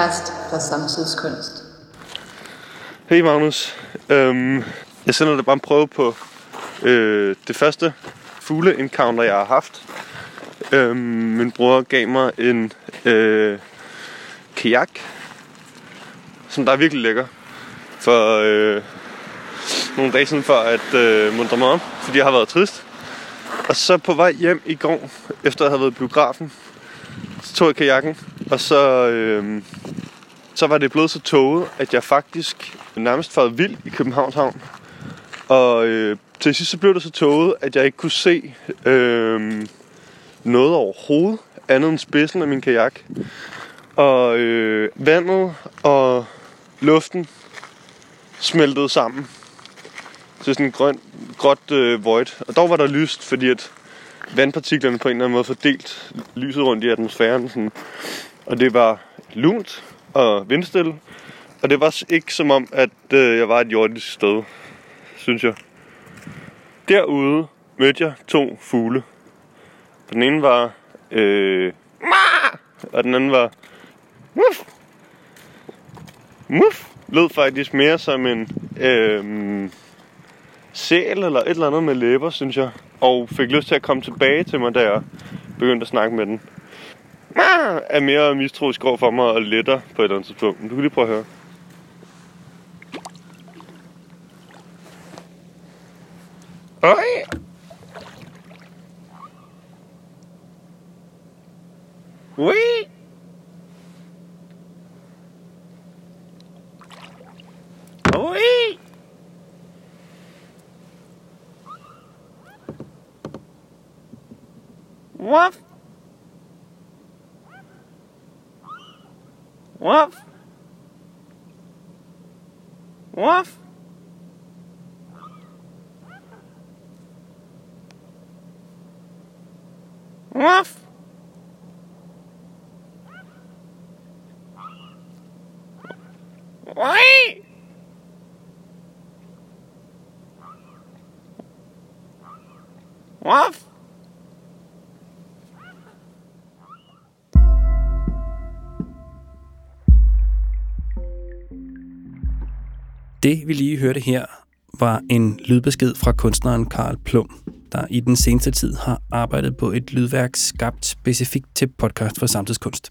podcast fra Samtidskunst. Hej Magnus. Øhm, jeg sender dig bare en prøve på øh, det første fugle-encounter, jeg har haft. Øhm, min bror gav mig en øh, kajak, som der er virkelig lækker. For øh, nogle dage siden for at øh, mundre mig om, fordi jeg har været trist. Og så på vej hjem i går, efter at have været i biografen, så tog jeg kajakken, og så, øh, så var det blevet så tåget, at jeg faktisk nærmest farede vild i Københavns Havn. Og øh, til sidst så blev det så tåget, at jeg ikke kunne se øh, noget overhovedet, andet end spidsen af min kajak. Og øh, vandet og luften smeltede sammen. til sådan en grøn, gråt øh, void. Og dog var der lyst, fordi at vandpartiklerne på en eller anden måde fordelt lyset rundt i atmosfæren. Sådan. Og det var lunt og vindstille. Og det var ikke som om, at øh, jeg var et jordisk sted, synes jeg. Derude mødte jeg to fugle. Den ene var øh, og den anden var Muff. Muff lød faktisk mere som en øh, sæl eller et eller andet med læber, synes jeg. Og fik lyst til at komme tilbage til mig, da jeg begyndte at snakke med den. Ah, er mere mistroisk over for mig og letter på et eller andet tidspunkt. Du kan lige prøve at høre. Oi. Ui! Ui! Woof! Woof! Woof! Woof! Det, vi lige hørte her, var en lydbesked fra kunstneren Karl Plum, der i den seneste tid har arbejdet på et lydværk skabt specifikt til podcast for samtidskunst.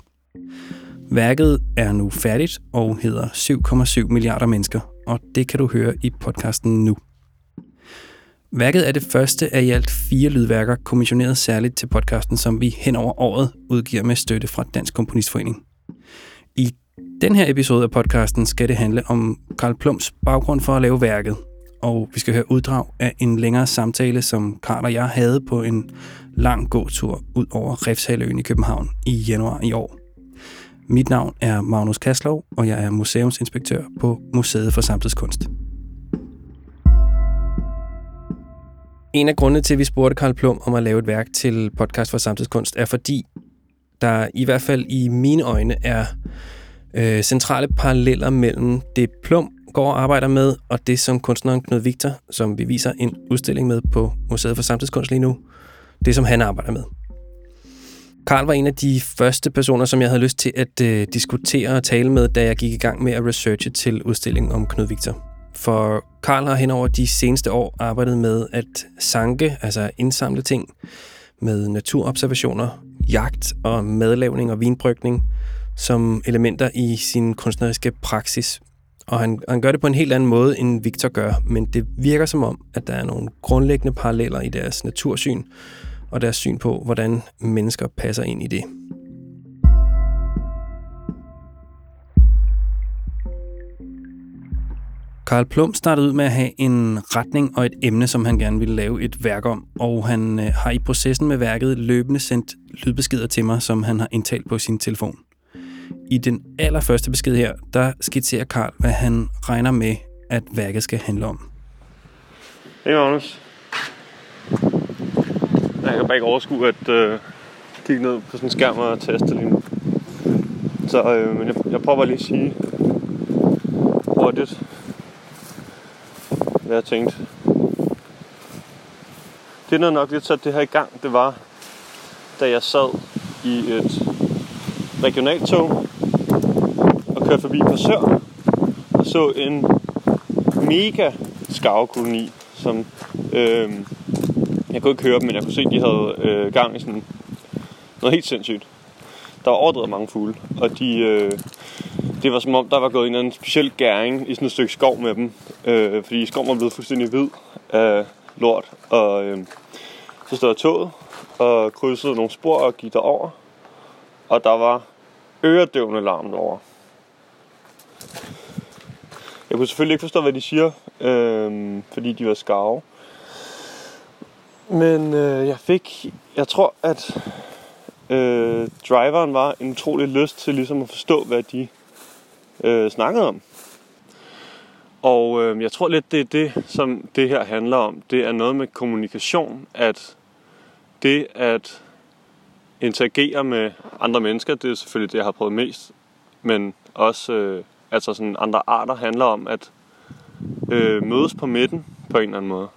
Værket er nu færdigt og hedder 7,7 milliarder mennesker, og det kan du høre i podcasten nu. Værket er det første af i alt fire lydværker, kommissioneret særligt til podcasten, som vi hen over året udgiver med støtte fra Dansk Komponistforening. I den her episode af podcasten skal det handle om Karl Plums baggrund for at lave værket, og vi skal høre uddrag af en længere samtale, som Karl og jeg havde på en lang gåtur ud over Refshaløen i København i januar i år. Mit navn er Magnus Kaslov, og jeg er museumsinspektør på Museet for Samtidskunst. En af grundene til, at vi spurgte Karl Plum om at lave et værk til podcast for samtidskunst, er fordi der i hvert fald i mine øjne er øh, centrale paralleller mellem det Plum går og arbejder med, og det som kunstneren Knud Victor, som vi viser en udstilling med på Museet for Samtidskunst lige nu, det som han arbejder med. Karl var en af de første personer, som jeg havde lyst til at øh, diskutere og tale med, da jeg gik i gang med at researche til udstillingen om Knud Victor. For Karl har hen over de seneste år arbejdet med at sanke, altså indsamle ting, med naturobservationer, jagt og madlavning og vinbrygning som elementer i sin kunstneriske praksis. Og han, han gør det på en helt anden måde, end Victor gør, men det virker som om, at der er nogle grundlæggende paralleller i deres natursyn, og deres syn på, hvordan mennesker passer ind i det. Karl Plum startede ud med at have en retning og et emne, som han gerne ville lave et værk om, og han øh, har i processen med værket løbende sendt lydbeskeder til mig, som han har indtalt på sin telefon. I den allerførste besked her, der skitserer Karl, hvad han regner med, at værket skal handle om. Hej Magnus. Jeg kan bare ikke overskue at øh, kigge ned på sådan en skærm og taste lige nu. Så øh, men jeg, jeg prøver lige at sige hurtigt, hvad jeg tænkte. Det, der nok lidt sat det her i gang, det var, da jeg sad i et regionaltog kørte forbi Korsør og så en mega skarvekoloni, som øh, jeg kunne ikke høre dem, men jeg kunne se, at de havde øh, gang i sådan noget helt sindssygt. Der var overdrevet mange fugle, og de, øh, det var som om, der var gået en eller anden speciel gæring i sådan et stykke skov med dem, øh, fordi skoven var blevet fuldstændig hvid af lort, og øh, så stod jeg toget og krydsede nogle spor og gik derover, og der var øredøvende larm derovre. Jeg kunne selvfølgelig ikke forstå, hvad de siger, øh, fordi de var skarve. Men øh, jeg fik, jeg tror, at øh, driveren var en utrolig lyst til ligesom at forstå, hvad de øh, snakkede om. Og øh, jeg tror lidt, det er det, som det her handler om. Det er noget med kommunikation, at det at interagere med andre mennesker, det er selvfølgelig det, jeg har prøvet mest. Men også øh, altså sådan andre arter handler om at øh, mødes på midten på en eller anden måde.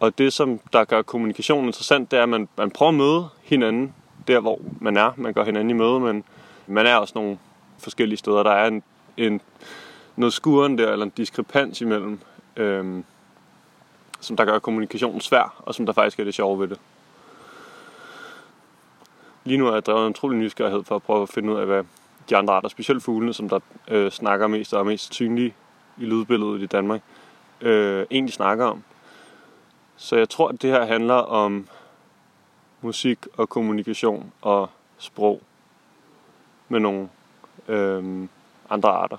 Og det, som der gør kommunikation interessant, det er, at man, man prøver at møde hinanden der, hvor man er. Man går hinanden i møde, men man er også nogle forskellige steder. Der er en, en noget skuren der, eller en diskrepans imellem, øhm, som der gør kommunikationen svær, og som der faktisk er det sjove ved det. Lige nu er jeg drevet en utrolig nysgerrighed for at prøve at finde ud af, hvad de andre arter, specielt fuglene, som der øh, snakker mest og er mest synlige i lydbilledet i Danmark, øh, egentlig snakker om. Så jeg tror, at det her handler om musik og kommunikation og sprog med nogle øh, andre arter.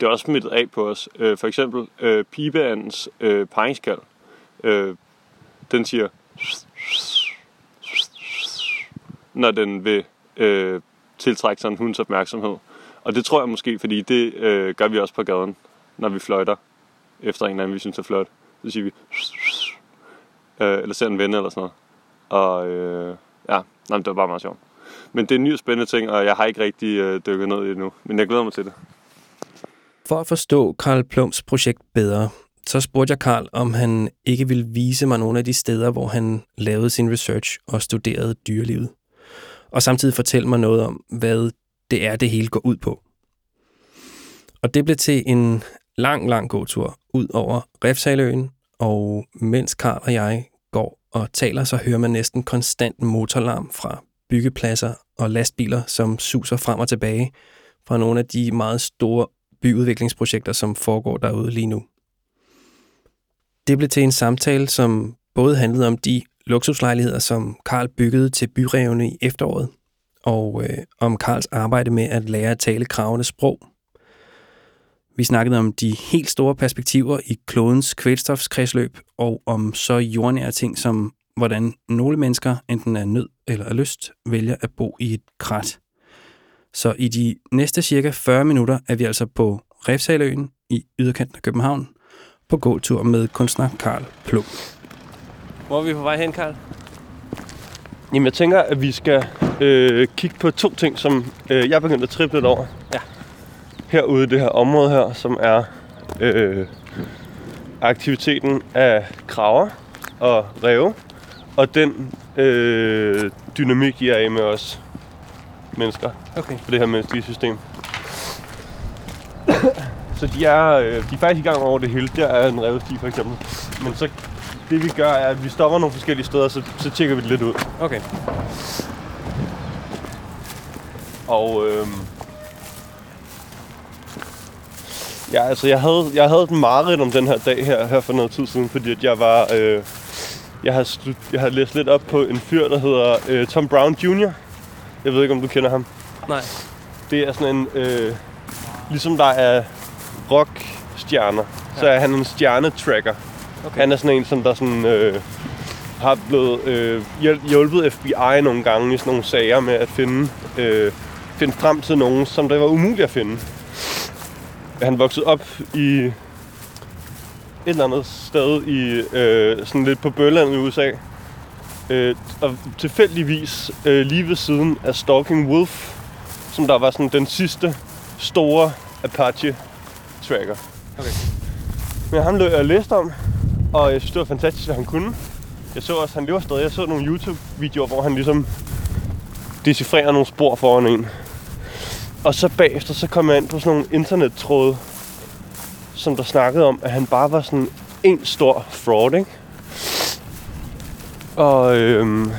Det er også smittet af på os. Øh, for eksempel øh, pibeandens øh, pegingskald. Øh, den siger når den vil øh, tiltrække sig en hunds opmærksomhed. Og det tror jeg måske, fordi det øh, gør vi også på gaden, når vi fløjter efter en eller anden, vi synes er flot. Så siger vi, øh, eller ser en ven eller sådan noget. Og øh, ja, nej, det var bare meget sjovt. Men det er en ny og spændende ting, og jeg har ikke rigtig øh, dykket ned i det nu. Men jeg glæder mig til det. For at forstå Karl Plums projekt bedre, så spurgte jeg Karl, om han ikke ville vise mig nogle af de steder, hvor han lavede sin research og studerede dyrelivet. Og samtidig fortælle mig noget om, hvad det er, det hele går ud på. Og det blev til en lang, lang gåtur ud over Refsaløen, og mens Karl og jeg går og taler, så hører man næsten konstant motorlarm fra byggepladser og lastbiler, som suser frem og tilbage fra nogle af de meget store byudviklingsprojekter, som foregår derude lige nu. Det blev til en samtale, som både handlede om de luksuslejligheder, som Karl byggede til byrevne i efteråret, og øh, om Karls arbejde med at lære at tale kravende sprog. Vi snakkede om de helt store perspektiver i klodens kvælstofskredsløb, og om så jordnære ting som, hvordan nogle mennesker, enten af nød eller af lyst, vælger at bo i et krat. Så i de næste cirka 40 minutter er vi altså på Refsaløen i yderkanten af København, på gåtur med kunstner Karl Plum. Hvor er vi på vej hen, Karl? Jamen, jeg tænker, at vi skal øh, kigge på to ting, som øh, jeg er begyndt at trippe lidt over. Ja. Herude i det her område her, som er øh, aktiviteten af kraver og ræve, og den øh, dynamik, I er i med os mennesker Okay. på det her menneskelige system. så de er, øh, de er faktisk i gang over det hele. Der er en revsti for eksempel. Men så det vi gør er, at vi stopper nogle forskellige steder, så, så tjekker vi det lidt ud. Okay. Og øhm, ja, altså jeg havde, jeg havde et mareridt om den her dag her, her for noget tid siden, fordi at jeg var, øh, jeg slut, jeg havde læst lidt op på en fyr, der hedder øh, Tom Brown Jr. Jeg ved ikke, om du kender ham. Nej. Det er sådan en, øh, ligesom der er rockstjerner, ja. så er han en stjernetracker. Okay. Han er sådan en, som der sådan, øh, har blevet øh, hjulpet FBI nogle gange i sådan nogle sager med at finde, øh, finde frem til nogen, som det var umuligt at finde. Han voksede op i et eller andet sted i øh, sådan lidt på Bølland i USA. Øh, og tilfældigvis øh, lige ved siden af Stalking Wolf, som der var sådan den sidste store Apache tracker. Okay. Men ham løb jeg læste om, og jeg synes, det var fantastisk, hvad han kunne. Jeg så også, han lever stadig. Jeg så nogle YouTube-videoer, hvor han ligesom decifrerer nogle spor foran en. og så bagefter, så kom jeg ind på sådan nogle internettråde, som der snakkede om, at han bare var sådan en stor fraud, ikke? Og øhm,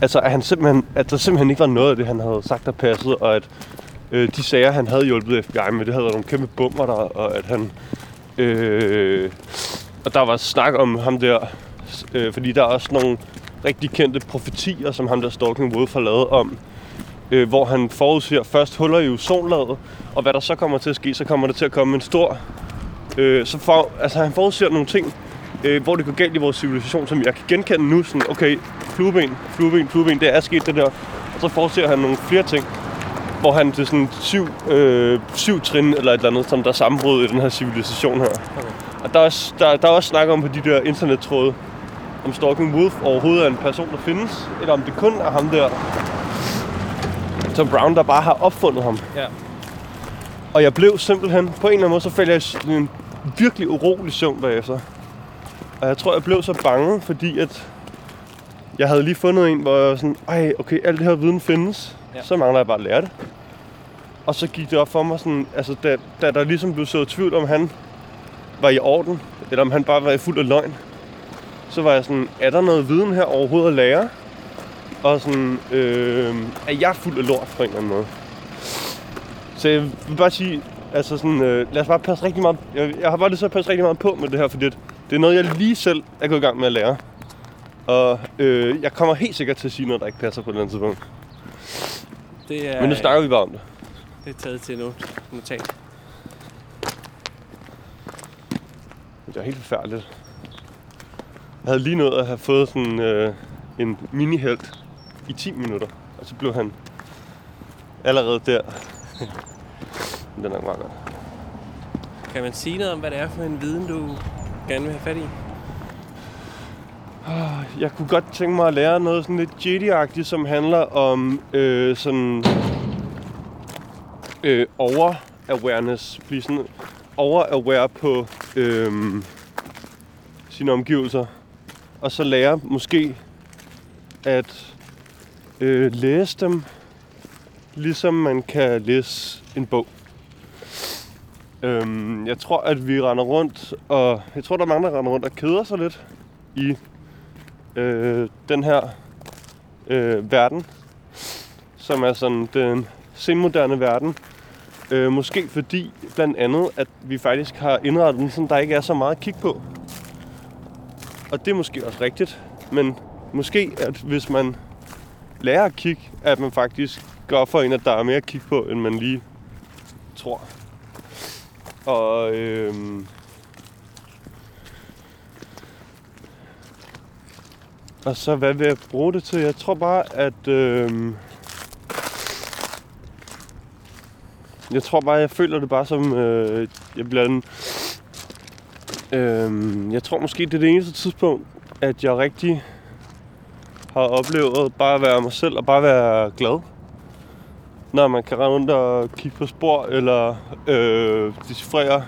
altså, at, han simpelthen, at der simpelthen ikke var noget af det, han havde sagt, der passede, og at øh, de sager, han havde hjulpet FBI med, det havde været nogle kæmpe bummer der, og at han... Øh, og der var snak om ham der, øh, fordi der er også nogle rigtig kendte profetier, som ham der Stalking Wolf har lavet om, øh, hvor han forudsiger først huller i ozonlaget, og hvad der så kommer til at ske, så kommer der til at komme en stor... Øh, så for, altså han forudsiger nogle ting, øh, hvor det går galt i vores civilisation, som jeg kan genkende nu, sådan, okay, flueben, flueben, flueben, det er sket det der. Og så forudsiger han nogle flere ting, hvor han til sådan syv, øh, syv trin eller et eller andet, som der er sammenbrud i den her civilisation her. Okay. Og der er, også, der, der er også snak om på de der internettråde, om Stalking Wolf overhovedet er en person, der findes, eller om det kun er ham der, Tom Brown, der bare har opfundet ham. Ja. Og jeg blev simpelthen, på en eller anden måde, så faldt jeg i en virkelig urolig søvn bagefter. Og jeg tror, jeg blev så bange, fordi at jeg havde lige fundet en, hvor jeg var sådan, ej, okay, alt det her viden findes. Ja. Så mangler jeg bare at lære det. Og så gik det op for mig sådan, altså da, da der ligesom blev så tvivl om han var i orden, eller om han bare var i fuld af løgn, så var jeg sådan, er der noget viden her overhovedet at lære? Og sådan, øh, er jeg fuld af lort på en eller anden måde? Så jeg vil bare sige, altså sådan, øh, lad os bare passe rigtig meget, jeg, jeg har bare lyst til at passe rigtig meget på med det her, fordi det, det er noget, jeg lige selv er gået i gang med at lære. Og øh, jeg kommer helt sikkert til at sige noget, der ikke passer på den andet tidspunkt. Det er, Men nu snakker vi bare om det. det er taget til nu. Notat. Det var helt forfærdeligt. Jeg havde lige nået at have fået sådan øh, en mini-helt i 10 minutter. Og så blev han allerede der. Den er meget godt. Kan man sige noget om, hvad det er for en viden, du gerne vil have fat i? Ah, jeg kunne godt tænke mig at lære noget sådan lidt Jedi-agtigt, som handler om øh, sådan øh, over-awareness. Blive sådan over-aware på øh, sine omgivelser. Og så lære måske at øh, læse dem, ligesom man kan læse en bog. Øhm, jeg tror, at vi render rundt, og jeg tror, der er mange, der render rundt og keder sig lidt i øh, den her øh, verden, som er sådan den senmoderne verden. Øh, måske fordi blandt andet, at vi faktisk har indrettet den, sådan der ikke er så meget at kigge på. Og det er måske også rigtigt, men måske, at hvis man lærer at kigge, at man faktisk går for en, at der er mere at kigge på, end man lige tror. Og øhm, Og så hvad vil jeg bruge det til? Jeg tror bare, at... Øh, jeg tror bare, jeg føler det bare som... Øh, jeg bliver en, øh, Jeg tror måske, det er det eneste tidspunkt, at jeg rigtig har oplevet bare at være mig selv og bare være glad. Når man kan rende rundt og kigge på spor, eller øh, decifrere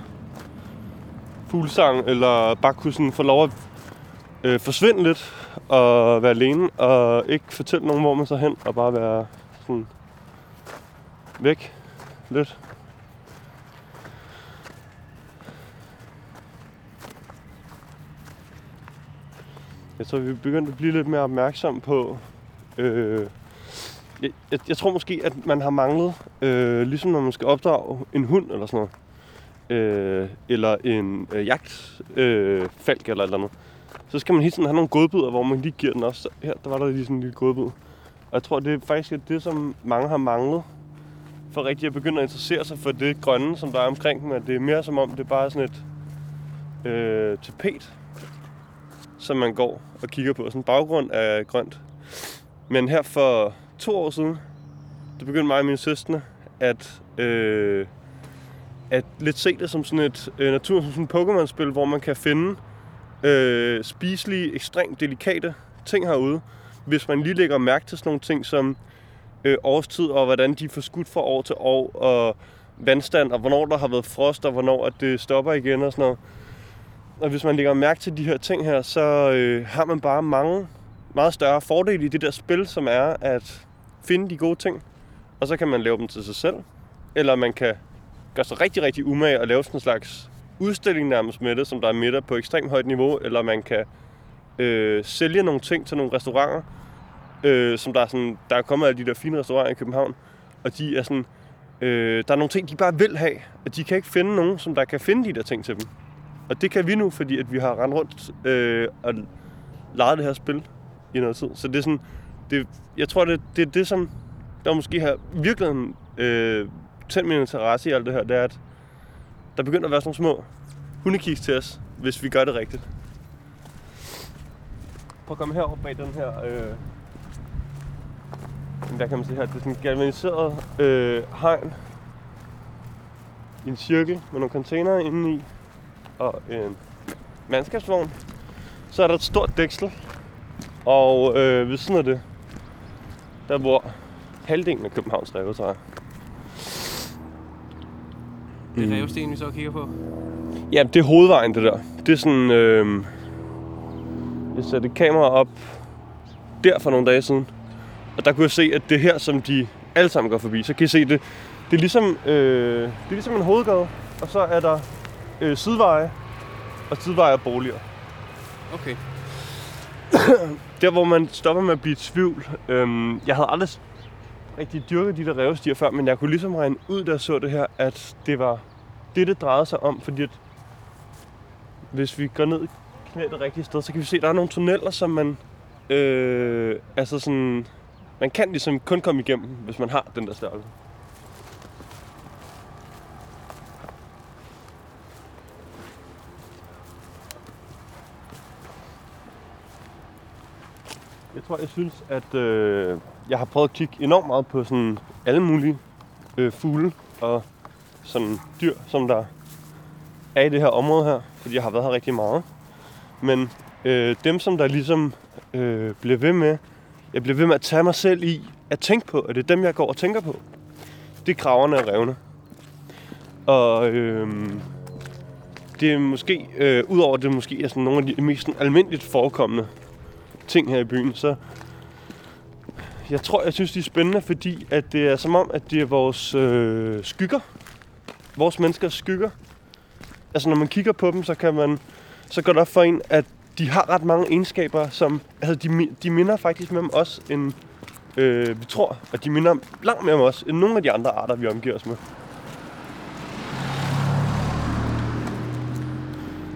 fuglesang, eller bare kunne sådan få lov at øh, forsvinde lidt og være alene og ikke fortælle nogen, hvor man så hen, og bare være sådan væk lidt. Jeg tror, vi er begyndt at blive lidt mere opmærksom på... Øh, jeg, jeg, jeg tror måske, at man har manglet, øh, ligesom når man skal opdrage en hund eller sådan noget, øh, eller en øh, jagtfalk øh, falk eller et eller andet, så skal man hele tiden have nogle godbidder, hvor man lige giver den også. Her, der var der lige sådan en lille godbid. Og jeg tror, det er faktisk det, som mange har manglet, for rigtig at begynde at interessere sig for det grønne, som der er omkring dem. At det er mere som om, det er bare sådan et øh, tapet, som man går og kigger på. Sådan en baggrund af grønt. Men her for to år siden, der begyndte mig og mine søstre at, øh, at lidt se det som sådan et øh, natur, som sådan et Pokémon-spil, hvor man kan finde øh, spiselige, ekstremt delikate ting herude, hvis man lige lægger mærke til sådan nogle ting som øh, årstid, og hvordan de er forskudt fra år til år, og vandstand, og hvornår der har været frost, og hvornår at det stopper igen og sådan noget. Og hvis man lægger mærke til de her ting her, så øh, har man bare mange meget større fordele i det der spil, som er at finde de gode ting, og så kan man lave dem til sig selv. Eller man kan gøre sig rigtig, rigtig umage og lave sådan en slags udstilling nærmest med det, som der er midter på ekstremt højt niveau. Eller man kan øh, sælge nogle ting til nogle restauranter, øh, som der er, sådan, der er kommet af de der fine restauranter i København. Og de er sådan, øh, der er nogle ting, de bare vil have, og de kan ikke finde nogen, som der kan finde de der ting til dem. Og det kan vi nu, fordi at vi har rendt rundt øh, og leget det her spil i noget tid. Så det er sådan, det, jeg tror, det, det er det, som der måske har virkelig øh, tændt min interesse i alt det her, det er, at der begynder at være sådan nogle små hundekiks til os, hvis vi gør det rigtigt. Prøv at komme herover bag den her... Øh, der kan man se her, det er sådan en galvaniseret øh, hegn i en cirkel med nogle containere indeni i og en mandskabsvogn. Så er der et stort dæksel, og øh, ved siden af det, der bor halvdelen af Københavns rev, tror jeg. Det er revsten, vi så kigger på. Ja, det er hovedvejen, det der. Det er sådan... Øh, jeg satte et kamera op der for nogle dage siden. Og der kunne jeg se, at det her, som de alle sammen går forbi, så kan I se det. Det er ligesom, øh, det er ligesom en hovedgade, og så er der øh, sideveje, og sideveje er boliger. Okay. Der, hvor man stopper med at blive i tvivl. Øhm, jeg havde aldrig rigtig dyrket de der revstier før, men jeg kunne ligesom regne ud, da jeg så det her, at det var det, det drejede sig om. Fordi at hvis vi går ned i knæ det rigtige sted, så kan vi se, at der er nogle tunneller, som man... Øh, altså sådan... Man kan ligesom kun komme igennem, hvis man har den der størrelse. Jeg tror, jeg synes, at øh, jeg har prøvet at kigge enormt meget på sådan alle mulige øh, fugle og sådan dyr, som der er i det her område her, fordi jeg har været her rigtig meget. Men øh, dem, som der ligesom øh, bliver ved med, jeg bliver ved med at tage mig selv i at tænke på, at det er dem, jeg går og tænker på. Det er kraverne og revne. Og øh, det er måske, øh, udover at det måske er sådan nogle af de mest almindeligt forekommende ting her i byen, så jeg tror, jeg synes, de er spændende, fordi at det er som om, at det er vores øh, skygger. Vores menneskers skygger. Altså, når man kigger på dem, så kan man så går det op for en, at de har ret mange egenskaber, som altså, de, de minder faktisk mere om os, end øh, vi tror. Og de minder langt mere om os, end nogle af de andre arter, vi omgiver os med.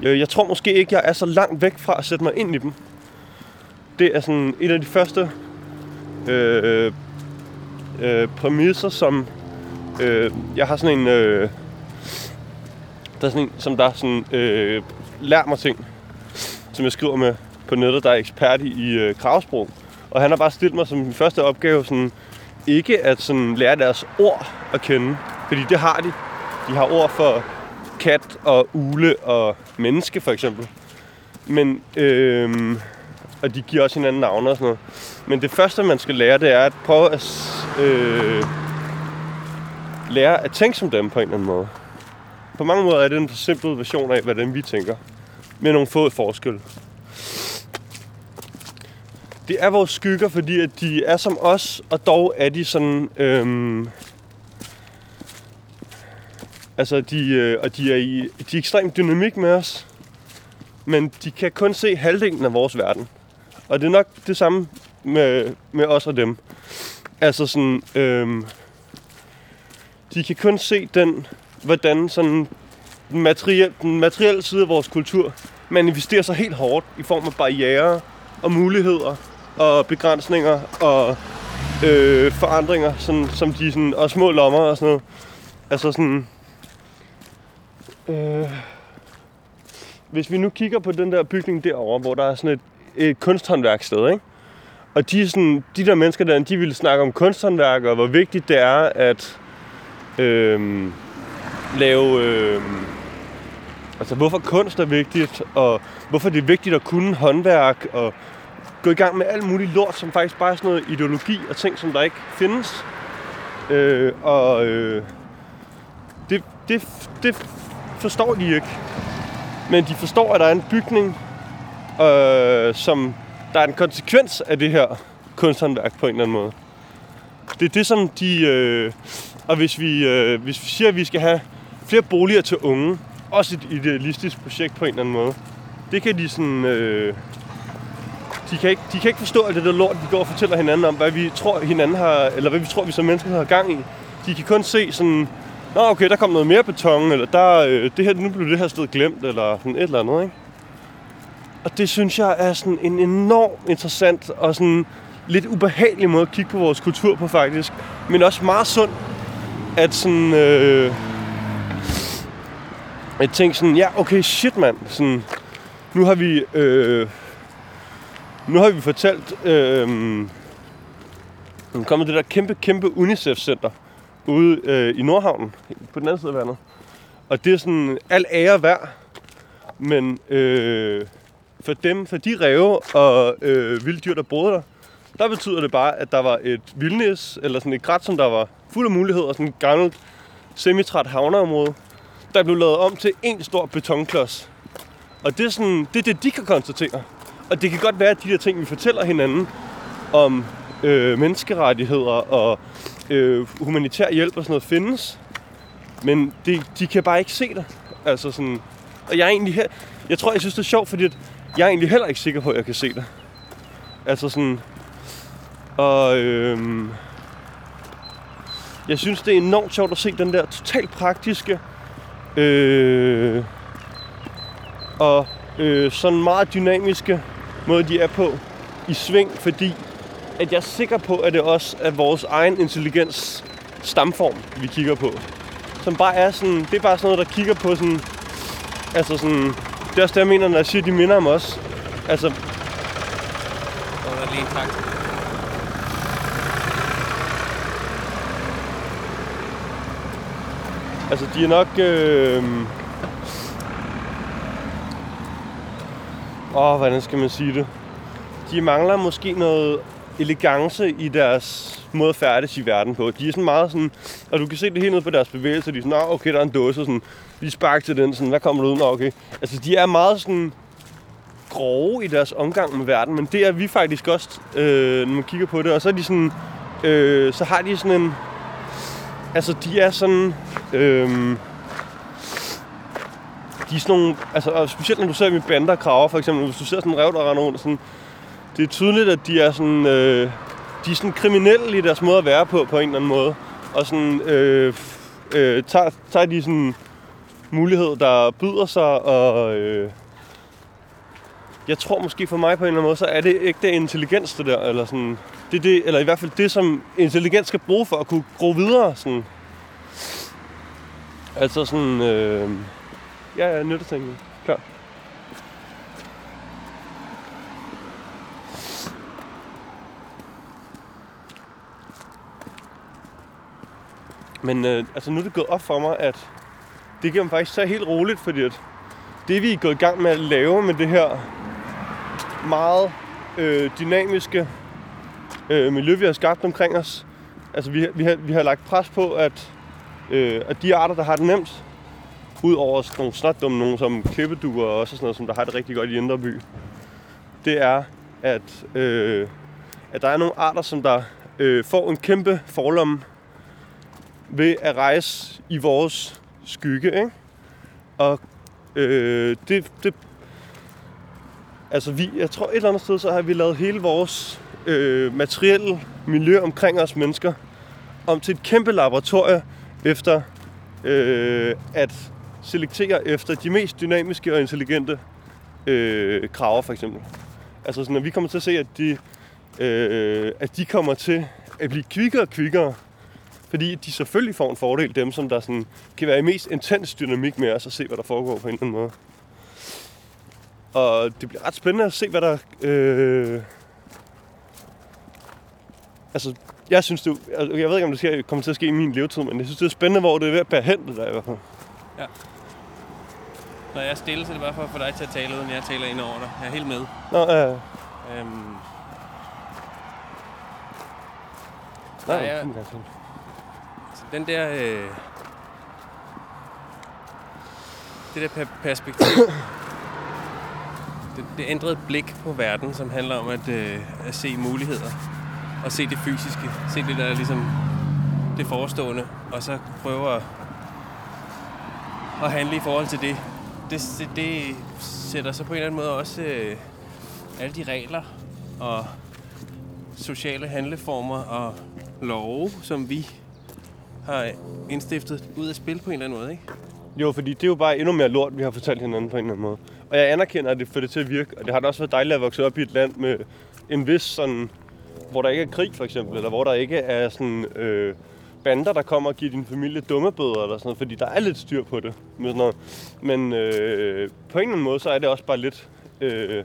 Øh, jeg tror måske ikke, jeg er så langt væk fra at sætte mig ind i dem. Det er sådan en af de første Øh, øh, øh, præmisser, som øh, jeg har sådan en, øh, der er sådan en, som der sådan øh, lærer mig ting, som jeg skriver med på nettet, der er ekspert i, i øh, kravsprog. Og han har bare stillet mig som min første opgave sådan, ikke at sådan lære deres ord at kende, fordi det har de. De har ord for kat og ule og menneske for eksempel. Men, øh, og de giver også hinanden navne og sådan noget. Men det første, man skal lære, det er at prøve at øh, lære at tænke som dem på en eller anden måde. På mange måder er det en forsimplet version af, hvordan vi tænker. Med nogle få forskelle. Det er vores skygger, fordi at de er som os, og dog er de sådan... Øhm, altså, de, øh, og de er, i, de er ekstremt dynamik med os. Men de kan kun se halvdelen af vores verden. Og det er nok det samme med, med os og dem. Altså sådan... Øhm, de kan kun se den, hvordan sådan den materielle, den materielle side af vores kultur manifesterer sig helt hårdt i form af barriere og muligheder og begrænsninger og øh, forandringer, sådan, som de sådan, og små lommer og sådan noget. Altså sådan... Øh, hvis vi nu kigger på den der bygning derovre, hvor der er sådan et, et kunsthåndværksted, ikke? Og de, sådan, de der mennesker der, de ville snakke om kunsthåndværk, og hvor vigtigt det er at øh, lave... Øh, altså, hvorfor kunst er vigtigt, og hvorfor det er vigtigt at kunne håndværk, og gå i gang med alt muligt lort, som faktisk bare er sådan noget ideologi og ting, som der ikke findes. Øh, og øh, det, det, det forstår de ikke. Men de forstår, at der er en bygning, øh, som der er en konsekvens af det her kunsthåndværk på en eller anden måde. Det er det, som de... Øh, og hvis vi, øh, hvis vi siger, at vi skal have flere boliger til unge, også et idealistisk projekt på en eller anden måde, det kan de sådan... Øh, de kan, ikke, de kan ikke forstå alt det der lort, vi går og fortæller hinanden om, hvad vi tror hinanden har, eller hvad vi tror, vi som mennesker har gang i. De kan kun se sådan, Nå, okay, der kom noget mere beton, eller der, øh, det her, nu blev det her sted glemt, eller sådan et eller andet, ikke? Og det synes jeg er sådan en enorm interessant og sådan lidt ubehagelig måde at kigge på vores kultur på, faktisk. Men også meget sund, at sådan... Øh, jeg tænkte sådan, ja, okay, shit, mand. Sådan, nu har vi... Øh, nu har vi fortalt... Øh, nu kommer det der kæmpe, kæmpe UNICEF-center ude øh, i Nordhavnen, på den anden side af vandet. Og det er sådan al ære værd, men øh, for dem, for de ræve og øh, vilddyr, der boede der, der betyder det bare, at der var et vildnis, eller sådan et græt, som der var fuld af muligheder, sådan et gammelt semitræt havneområde, der blev lavet om til en stor betonklods. Og det er, sådan, det er det, de kan konstatere. Og det kan godt være, at de der ting, vi fortæller hinanden om øh, menneskerettigheder og øh, humanitær hjælp og sådan noget findes. Men det, de kan bare ikke se det. Altså sådan, og jeg er egentlig her, jeg tror, jeg synes, det er sjovt, fordi at jeg er egentlig heller ikke sikker på, at jeg kan se det. Altså sådan, og øhm, jeg synes, det er enormt sjovt at se den der totalt praktiske øh, og øh, sådan meget dynamiske måde, de er på i sving, fordi at jeg er sikker på, at det også er vores egen intelligens stamform, vi kigger på. Som bare er sådan, det er bare sådan noget, der kigger på sådan, altså sådan, det er også det, jeg mener, når jeg siger, at de minder om os. Altså, der er lige taxa. altså de er nok, øh, åh, hvordan skal man sige det? De mangler måske noget elegance i deres måde at færdes i verden på. De er sådan meget sådan, og du kan se det helt ned på deres bevægelser. De er sådan, okay, der er en dåse, sådan, vi sparker til den, sådan, hvad kommer der ud? Nå, okay. Altså, de er meget sådan grove i deres omgang med verden, men det er vi faktisk også, øh, når man kigger på det. Og så er de sådan, øh, så har de sådan en, altså, de er sådan, øh, de er sådan nogle, altså, specielt når du ser dem i bander og kraver, for eksempel, hvis du ser sådan en rev, der render rundt, sådan, det er tydeligt, at de er sådan, øh, de er sådan kriminelle i deres måde at være på, på en eller anden måde. Og sådan, øh, øh, tager, tager de sådan mulighed, der byder sig, og øh, jeg tror måske for mig på en eller anden måde, så er det ikke det intelligens, det der, eller sådan, det det, eller i hvert fald det, som intelligens skal bruge for at kunne gro videre, sådan. Altså sådan, øh, ja, ja, nyttetingene, klar. Men øh, altså nu er det gået op for mig, at det kan man faktisk tage helt roligt, fordi at det vi er gået i gang med at lave med det her meget øh, dynamiske øh, miljø, vi har skabt omkring os. Altså vi, vi, har, vi har lagt pres på, at, øh, at de arter, der har det nemt, ud over sådan nogle snotdumme nogen som klippeduer og også sådan noget, som der har det rigtig godt i Indre By, det er, at, øh, at der er nogle arter, som der øh, får en kæmpe forlomme ved at rejse i vores skygge, ikke? Og øh, det, det, altså vi, jeg tror et eller andet sted, så har vi lavet hele vores øh, materielle miljø omkring os mennesker om til et kæmpe laboratorium efter øh, at selektere efter de mest dynamiske og intelligente øh, kraver, for eksempel. Altså sådan, at vi kommer til at se, at de, øh, at de kommer til at blive kvikkere og kvikkere, fordi de selvfølgelig får en fordel, dem som der sådan, kan være i mest intens dynamik med os og se, hvad der foregår på en eller anden måde. Og det bliver ret spændende at se, hvad der... Øh... Altså, jeg synes det... altså, Jeg ved ikke, om det skal, kommer til at ske i min levetid, men jeg synes, det er spændende, hvor det er ved at bære hen, det der i hvert fald. Når jeg er stille, så er det bare for at få dig til at tale, uden jeg taler ind over dig. Jeg er helt med. Nå, ja. Øhm, Nej, jeg- den der... Øh, det der per- perspektiv. det, det ændrede blik på verden, som handler om at, øh, at se muligheder. Og se det fysiske, se det der ligesom det forestående, og så prøve at, at handle i forhold til det. Det, det, det sætter så på en eller anden måde også øh, alle de regler og sociale handleformer og love, som vi har indstiftet ud af spil på en eller anden måde, ikke? Jo, fordi det er jo bare endnu mere lort, vi har fortalt hinanden på en eller anden måde. Og jeg anerkender, at det får det til at virke. Og det har da også været dejligt at vokse op i et land med en vis sådan... Hvor der ikke er krig, for eksempel. Eller hvor der ikke er sådan... Øh, bander, der kommer og giver din familie dumme bøder eller sådan noget, fordi der er lidt styr på det. Med sådan noget. Men øh, på en eller anden måde, så er det også bare lidt øh,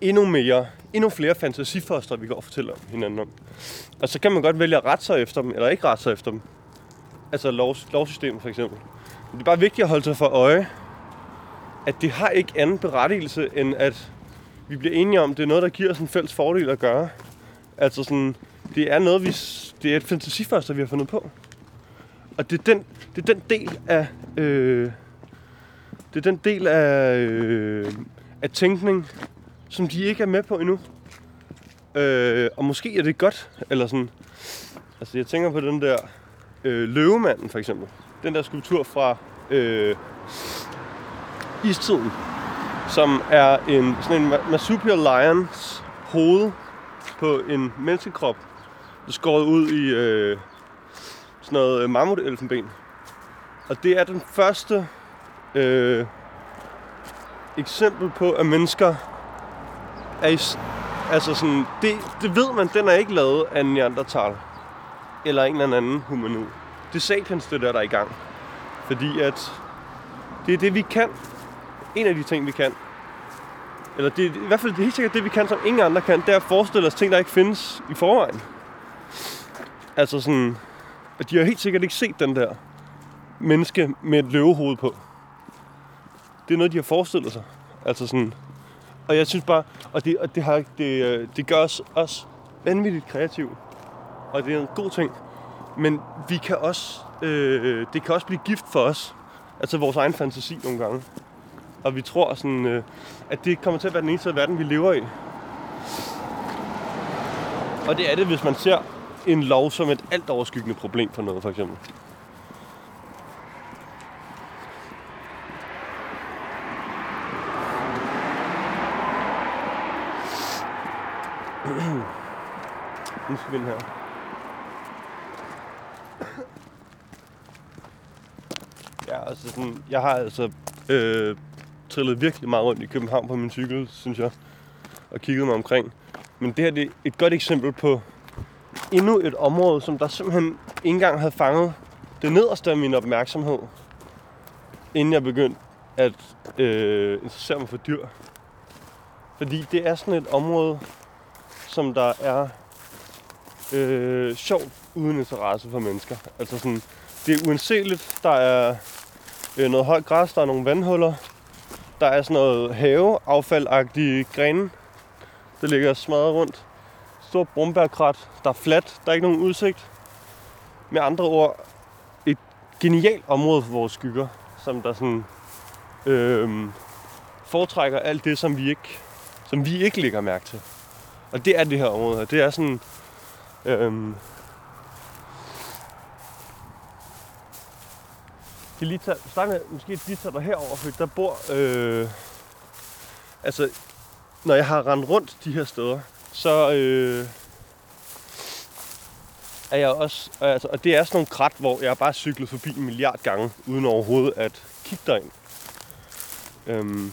endnu mere, endnu flere fantasifoster, vi går og fortæller hinanden om. Og så kan man godt vælge at rette sig efter dem, eller ikke rette sig efter dem. Altså lov, lovsystemet for eksempel. Men det er bare vigtigt at holde sig for øje, at det har ikke anden berettigelse, end at vi bliver enige om, at det er noget, der giver os en fælles fordel at gøre. Altså sådan, det er noget, vi, det er et fantasifoster, vi har fundet på. Og det er den, det er den del af, øh, det er den del af, øh, af tænkning, som de ikke er med på endnu. Øh, og måske er det godt, eller sådan. Altså, jeg tænker på den der øh, løvemanden, for eksempel. Den der skulptur fra øh, istiden, som er en, sådan en marsupial lions hoved på en menneskekrop, skåret ud i øh, sådan noget øh, mammutelfenben. Og det er den første øh, eksempel på, at mennesker er i, altså sådan, det, det ved man, den er ikke lavet af en neandertal eller en eller anden humanoid. Det er sapiens, det der, der er i gang. Fordi at det er det, vi kan. En af de ting, vi kan. Eller det er i hvert fald det er helt sikkert det, vi kan, som ingen andre kan. Det er at forestille os ting, der ikke findes i forvejen. Altså sådan... At de har helt sikkert ikke set den der menneske med et løvehoved på. Det er noget, de har forestillet sig. Altså sådan... Og jeg synes bare... Og det, og det, har, det, øh, det gør os os vanvittigt kreative. Og det er en god ting. Men vi kan også... Øh, det kan også blive gift for os. Altså vores egen fantasi nogle gange. Og vi tror sådan, øh, at det kommer til at være den eneste verden, vi lever i. Og det er det, hvis man ser en lov som et alt overskyggende problem for noget, for eksempel. Nu skal vi ind her. Ja, altså sådan, jeg har altså øh, trillet virkelig meget rundt i København på min cykel, synes jeg, og kigget mig omkring. Men det her det er et godt eksempel på endnu et område, som der simpelthen ikke engang havde fanget det nederste af min opmærksomhed, inden jeg begyndte at øh, interessere mig for dyr. Fordi det er sådan et område, som der er øh, sjovt uden interesse for mennesker. Altså sådan, det er uanseligt. Der er øh, noget højt græs, der er nogle vandhuller. Der er sådan noget haveaffaldagtige grene, der ligger smadret rundt. Stort brumbærkrat, der er fladt, der er ikke nogen udsigt. Med andre ord, et genialt område for vores skygger, som der sådan øh, foretrækker alt det, som vi ikke, som vi ikke lægger mærke til. Og det er det her område her. Det er sådan... Øh, de lige tager, starte med, måske de tager dig herover, fordi der bor, øh, altså, når jeg har rendt rundt de her steder, så øh, er jeg også, altså, og det er sådan nogle krat, hvor jeg bare cyklet forbi en milliard gange, uden overhovedet at kigge derind. Øhm,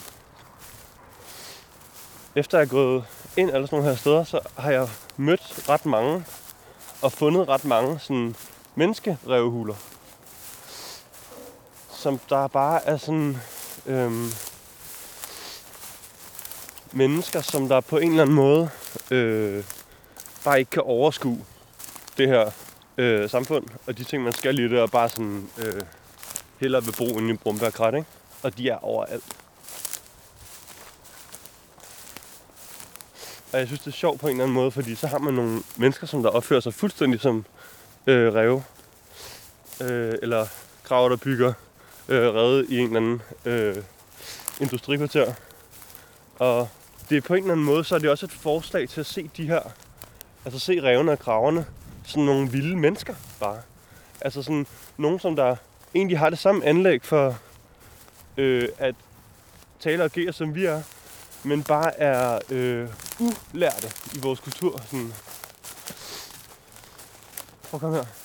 efter jeg er gået ind alle sådan nogle her steder, så har jeg mødt ret mange, og fundet ret mange sådan menneskerevhuler som der bare er sådan øhm, mennesker, som der på en eller anden måde øh, bare ikke kan overskue det her øh, samfund, og de ting, man skal i det, bare sådan øh, hellere vil bruge inde i Brumbærkrat, ikke? Og de er overalt. Og jeg synes, det er sjovt på en eller anden måde, fordi så har man nogle mennesker, som der opfører sig fuldstændig som øh, ræve. Øh, eller graver, der bygger øh, reddet i en eller anden øh, industrikvarter. Og det er på en eller anden måde, så er det også et forslag til at se de her Altså se revne og kraverne. Sådan nogle vilde mennesker bare. Altså sådan nogen, som der egentlig har det samme anlæg for øh, at tale og agere, som vi er. Men bare er øh, ulærte i vores kultur. Sådan. Prøv at komme her.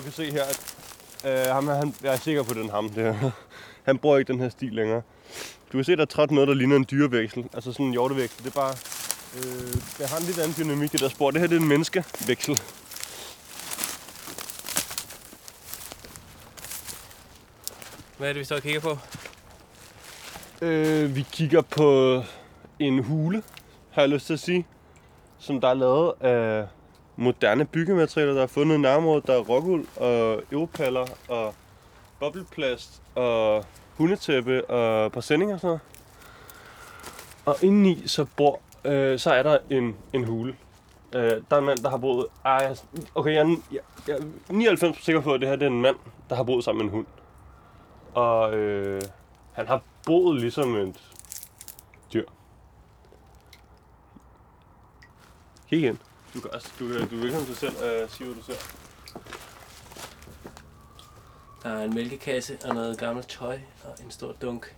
Du kan se her, at øh, ham her, han, jeg er sikker på, den ham. Det her. Han bruger ikke den her stil længere. Du kan se, der er trådt noget, der ligner en dyreveksel. Altså sådan en hjorteveksel. Det er bare... Øh, det har en lidt anden dynamik, det der spor. Det her det er en menneskeveksel. Hvad er det, vi så kigger på? Øh, vi kigger på en hule, har jeg lyst til at sige. Som der er lavet af moderne byggematerialer, der er fundet i nærområdet. Der er rockuld og europaller og bobleplast og hundetæppe og præsending og sådan noget. Og indeni så bor, øh, så er der en, en hule. Øh, der er en mand, der har boet... Ej, altså, okay, jeg, er- jeg, jeg er 99 sikker på, at det her det er en mand, der har boet sammen med en hund. Og øh, han har boet ligesom et dyr. Kig ind. Du kan, også, du, kan- du er velkommen til selv at sige, hvad du ser. Der er en mælkekasse og noget gammelt tøj og en stor dunk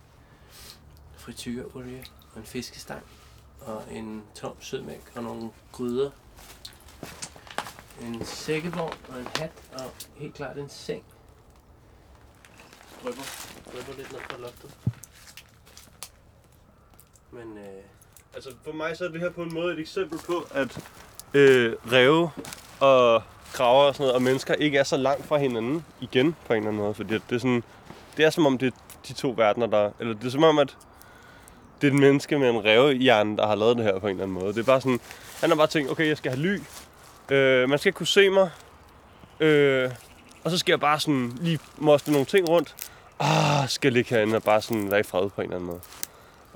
frityreolie og en fiskestang og en tom sødmælk og nogle gryder. En sækkevogn og en hat og helt klart en seng. Drøber, drøber lidt ned fra loftet. Men øh, Altså for mig så er det her på en måde et eksempel på, at øh, ræve og kraver og sådan noget, og mennesker ikke er så langt fra hinanden igen på en eller anden måde. Fordi det er sådan, det er som om det er de to verdener, der... Eller det er som om, at det er et menneske med en rævehjerne, der har lavet det her på en eller anden måde. Det er bare sådan, han har bare tænkt, okay, jeg skal have ly. Øh, man skal kunne se mig. Øh, og så skal jeg bare sådan lige moste nogle ting rundt. Ah, skal jeg ligge herinde og bare sådan være i fred på en eller anden måde.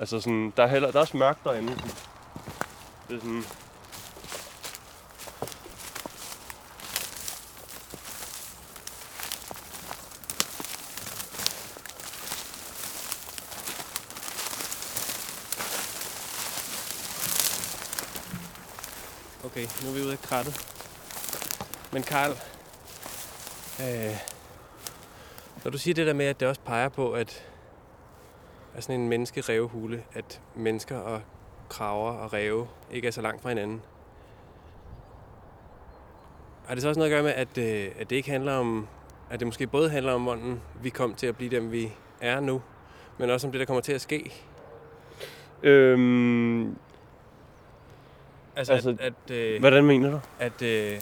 Altså sådan, der er, heller, der er også mørkt derinde. Det er sådan... Okay, nu er vi ude af krattet. Men Karl, øh, når du siger det der med, at det også peger på, at er sådan en menneskerevhule, at mennesker og kraver og ræve ikke er så langt fra hinanden. Har det så også noget at gøre med, at, øh, at det ikke handler om, at det måske både handler om, hvordan vi kom til at blive dem, vi er nu, men også om det, der kommer til at ske? Øhm, Altså, Altså, at, at, øh, hvordan mener du? at, øh,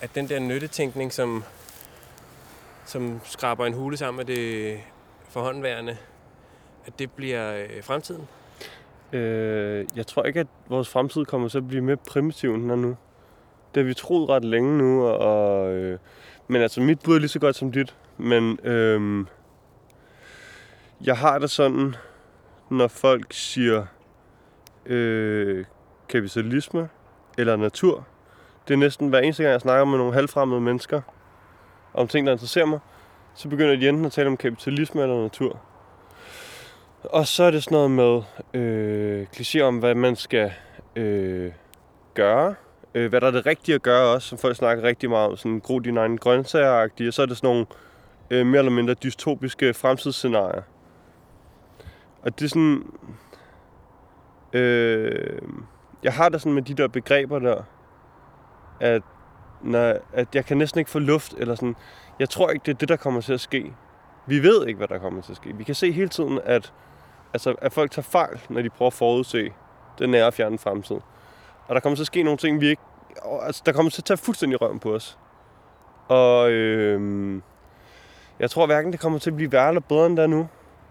at den der nyttetænkning, som, som skraber en hule sammen med det forhåndværende, at det bliver øh, fremtiden? Øh, jeg tror ikke, at vores fremtid kommer til at blive mere primitiv, end den er nu. Det har vi troet ret længe nu, og, øh, men altså mit bud er lige så godt som dit. Men øh, jeg har det sådan, når folk siger øh, kapitalisme eller natur. Det er næsten hver eneste gang, jeg snakker med nogle halvfremmede mennesker om ting, der interesserer mig, så begynder de enten at tale om kapitalisme eller natur. Og så er det sådan noget med øh, klichéer om, hvad man skal øh, gøre. Øh, hvad der er det rigtige at gøre også, som folk snakker rigtig meget om. Sådan gro dine egne grøntsager Og så er det sådan nogle øh, mere eller mindre dystopiske fremtidsscenarier. Og det er sådan... Øh, jeg har det sådan med de der begreber der, at, når, at jeg kan næsten ikke få luft, eller sådan, jeg tror ikke, det er det, der kommer til at ske. Vi ved ikke, hvad der kommer til at ske. Vi kan se hele tiden, at, altså, at folk tager fejl, når de prøver at forudse den nære og fjerne fremtid. Og der kommer til at ske nogle ting, vi ikke... Altså, der kommer til at tage fuldstændig røven på os. Og øh, jeg tror hverken, det kommer til at blive værre eller bedre end der nu.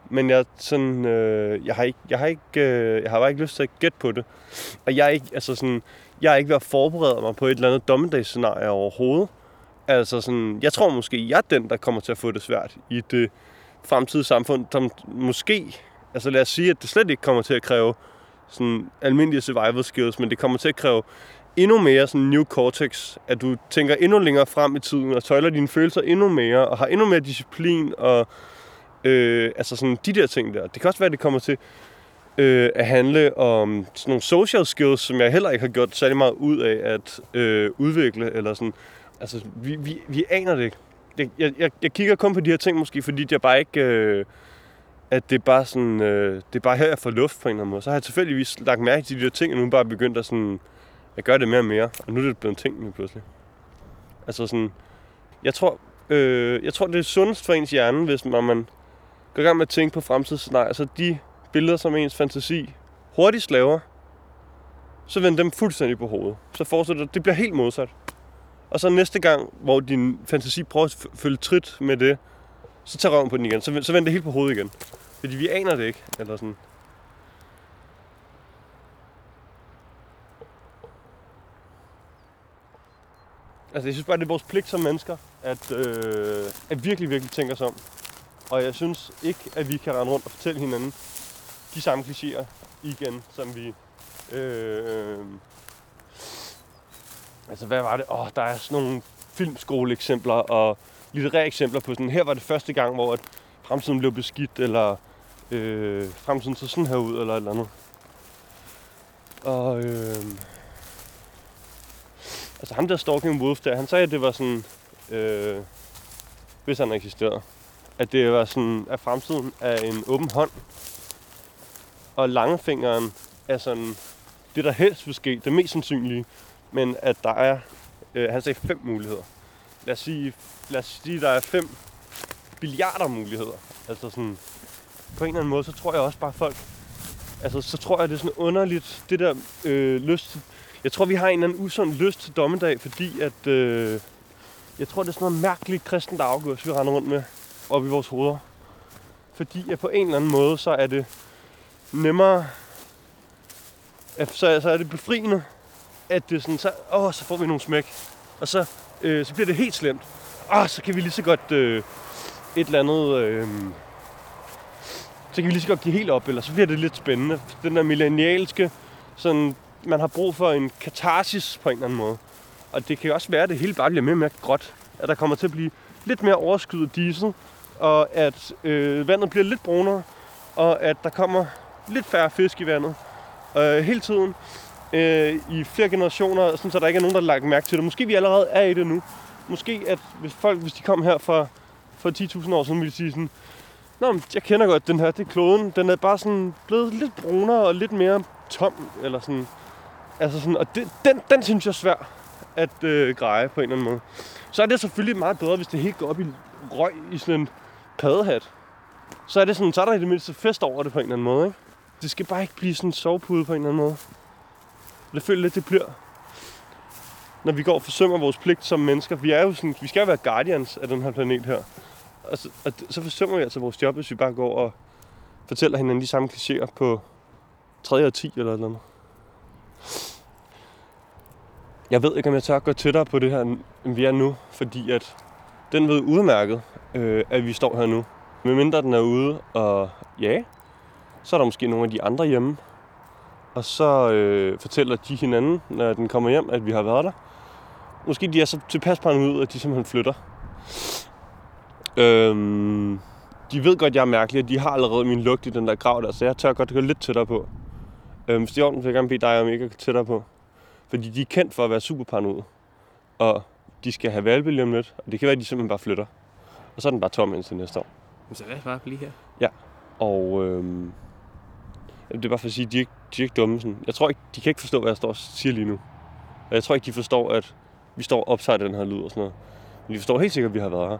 Men jeg, sådan, øh, jeg har ikke, jeg har ikke, øh, jeg har bare ikke lyst til at gætte på det. Og jeg er ikke, altså sådan, jeg er ikke ved at forberede mig på et eller andet dommedagsscenarie overhovedet. Altså sådan, jeg tror måske, jeg er den, der kommer til at få det svært i det fremtidige samfund, som måske, altså lad os sige, at det slet ikke kommer til at kræve sådan almindelige survival skills, men det kommer til at kræve endnu mere sådan new cortex, at du tænker endnu længere frem i tiden og tøjler dine følelser endnu mere og har endnu mere disciplin og Øh, altså sådan de der ting der. Det kan også være, at det kommer til øh, at handle om sådan nogle social skills, som jeg heller ikke har gjort særlig meget ud af at øh, udvikle. Eller sådan. Altså, vi, vi, vi aner det ikke. Jeg, jeg, jeg, kigger kun på de her ting måske, fordi jeg bare ikke... Øh, at det er bare sådan, øh, det er bare her, jeg får luft på en eller anden måde. Så har jeg tilfældigvis lagt mærke til de der ting, og nu er bare begyndt at sådan, at gøre det mere og mere. Og nu er det blevet en ting nu pludselig. Altså sådan, jeg tror, øh, jeg tror det er sundest for ens hjerne, hvis man, man går i gang med at tænke på fremtidsscenarier, så de billeder, som ens fantasi hurtigt laver, så vender dem fuldstændig på hovedet. Så fortsætter det, det bliver helt modsat. Og så næste gang, hvor din fantasi prøver at følge trit med det, så tager røven på den igen. Så, så vender det helt på hovedet igen. Fordi vi aner det ikke. Eller sådan. Altså, jeg synes bare, det er vores pligt som mennesker, at, øh, at virkelig, virkelig tænke os om. Og jeg synes ikke, at vi kan rende rundt og fortælle hinanden de samme klichéer igen, som vi... Øh, altså, hvad var det? Åh, oh, der er sådan nogle filmskoleeksempler og litterære eksempler på sådan, her var det første gang, hvor at fremtiden blev beskidt, eller øh, fremtiden så sådan her ud, eller et eller andet. Og øh, altså ham der Stalking Wolf der, han sagde, at det var sådan, øh, hvis han eksisterede, at det var sådan, at fremtiden er en åben hånd, og langefingeren er sådan, det der helst vil ske, det mest sandsynlige, men at der er, øh, han sagde fem muligheder. Lad os sige, lad os sige, der er fem billiarder muligheder. Altså sådan, på en eller anden måde, så tror jeg også bare folk, altså så tror jeg, det er sådan underligt, det der øh, lyst jeg tror, vi har en eller anden usund lyst til dommedag, fordi at, øh, jeg tror, det er sådan noget mærkeligt kristent afgørs, vi render rundt med op i vores hoveder. Fordi at på en eller anden måde, så er det nemmere, at, så, så er det befriende, at det er sådan, så, åh, så får vi nogle smæk. Og så, øh, så bliver det helt slemt. Åh, så kan vi lige så godt øh, et eller andet... Øh, så kan vi lige så godt give helt op, eller så bliver det lidt spændende. Den der millennialske, sådan, man har brug for en katarsis på en eller anden måde. Og det kan også være, at det hele bare bliver mere og mere gråt. At der kommer til at blive lidt mere overskyet diesel, og at øh, vandet bliver lidt brunere, og at der kommer lidt færre fisk i vandet øh, hele tiden øh, i flere generationer, sådan, så der ikke er nogen, der har lagt mærke til det. Måske vi allerede er i det nu. Måske at hvis folk, hvis de kom her for, for 10.000 år siden, ville sige sådan, Nå, men jeg kender godt den her, det er kloden. Den er bare sådan blevet lidt brunere og lidt mere tom, eller sådan. Altså sådan, og det, den, den synes jeg er svær at øh, greje på en eller anden måde. Så er det selvfølgelig meget bedre, hvis det helt går op i røg i sådan en paddehat. Så er det sådan, så er der i det mindste fest over det på en eller anden måde, ikke? Det skal bare ikke blive sådan en sovepude på en eller anden måde. Det føler lidt, det bliver. Når vi går og forsømmer vores pligt som mennesker. Vi er jo sådan, vi skal jo være guardians af den her planet her. Og så, og så forsømmer vi altså vores job, hvis vi bare går og fortæller hinanden de samme klichéer på 3 og 10 eller noget. Jeg ved ikke, om jeg tør gå tættere på det her, end vi er nu, fordi at den ved udmærket, øh, at vi står her nu. Medmindre den er ude og ja, så er der måske nogle af de andre hjemme. Og så øh, fortæller de hinanden, når den kommer hjem, at vi har været der. Måske de er så tilpas på ud, at de simpelthen flytter. Øhm, de ved godt, jeg er mærkelig, og de har allerede min lugt i den der grav der, så jeg tør godt gå lidt tættere på. Øhm, hvis det er ordentligt, vil jeg gerne bede dig om ikke at gå tættere på. Fordi de er kendt for at være super paranoid. Og de skal have valpe lige om lidt, og det kan være, at de simpelthen bare flytter. Og så er den bare tom indtil næste år. Så lad os bare blive her. Og øhm, det er bare for at sige, at de er ikke, de er ikke dumme. Sådan. Jeg tror ikke, de kan ikke forstå, hvad jeg står og siger lige nu. Og jeg tror ikke, de forstår, at vi står opsat den her lyd og sådan noget. Men de forstår helt sikkert, at vi har været her.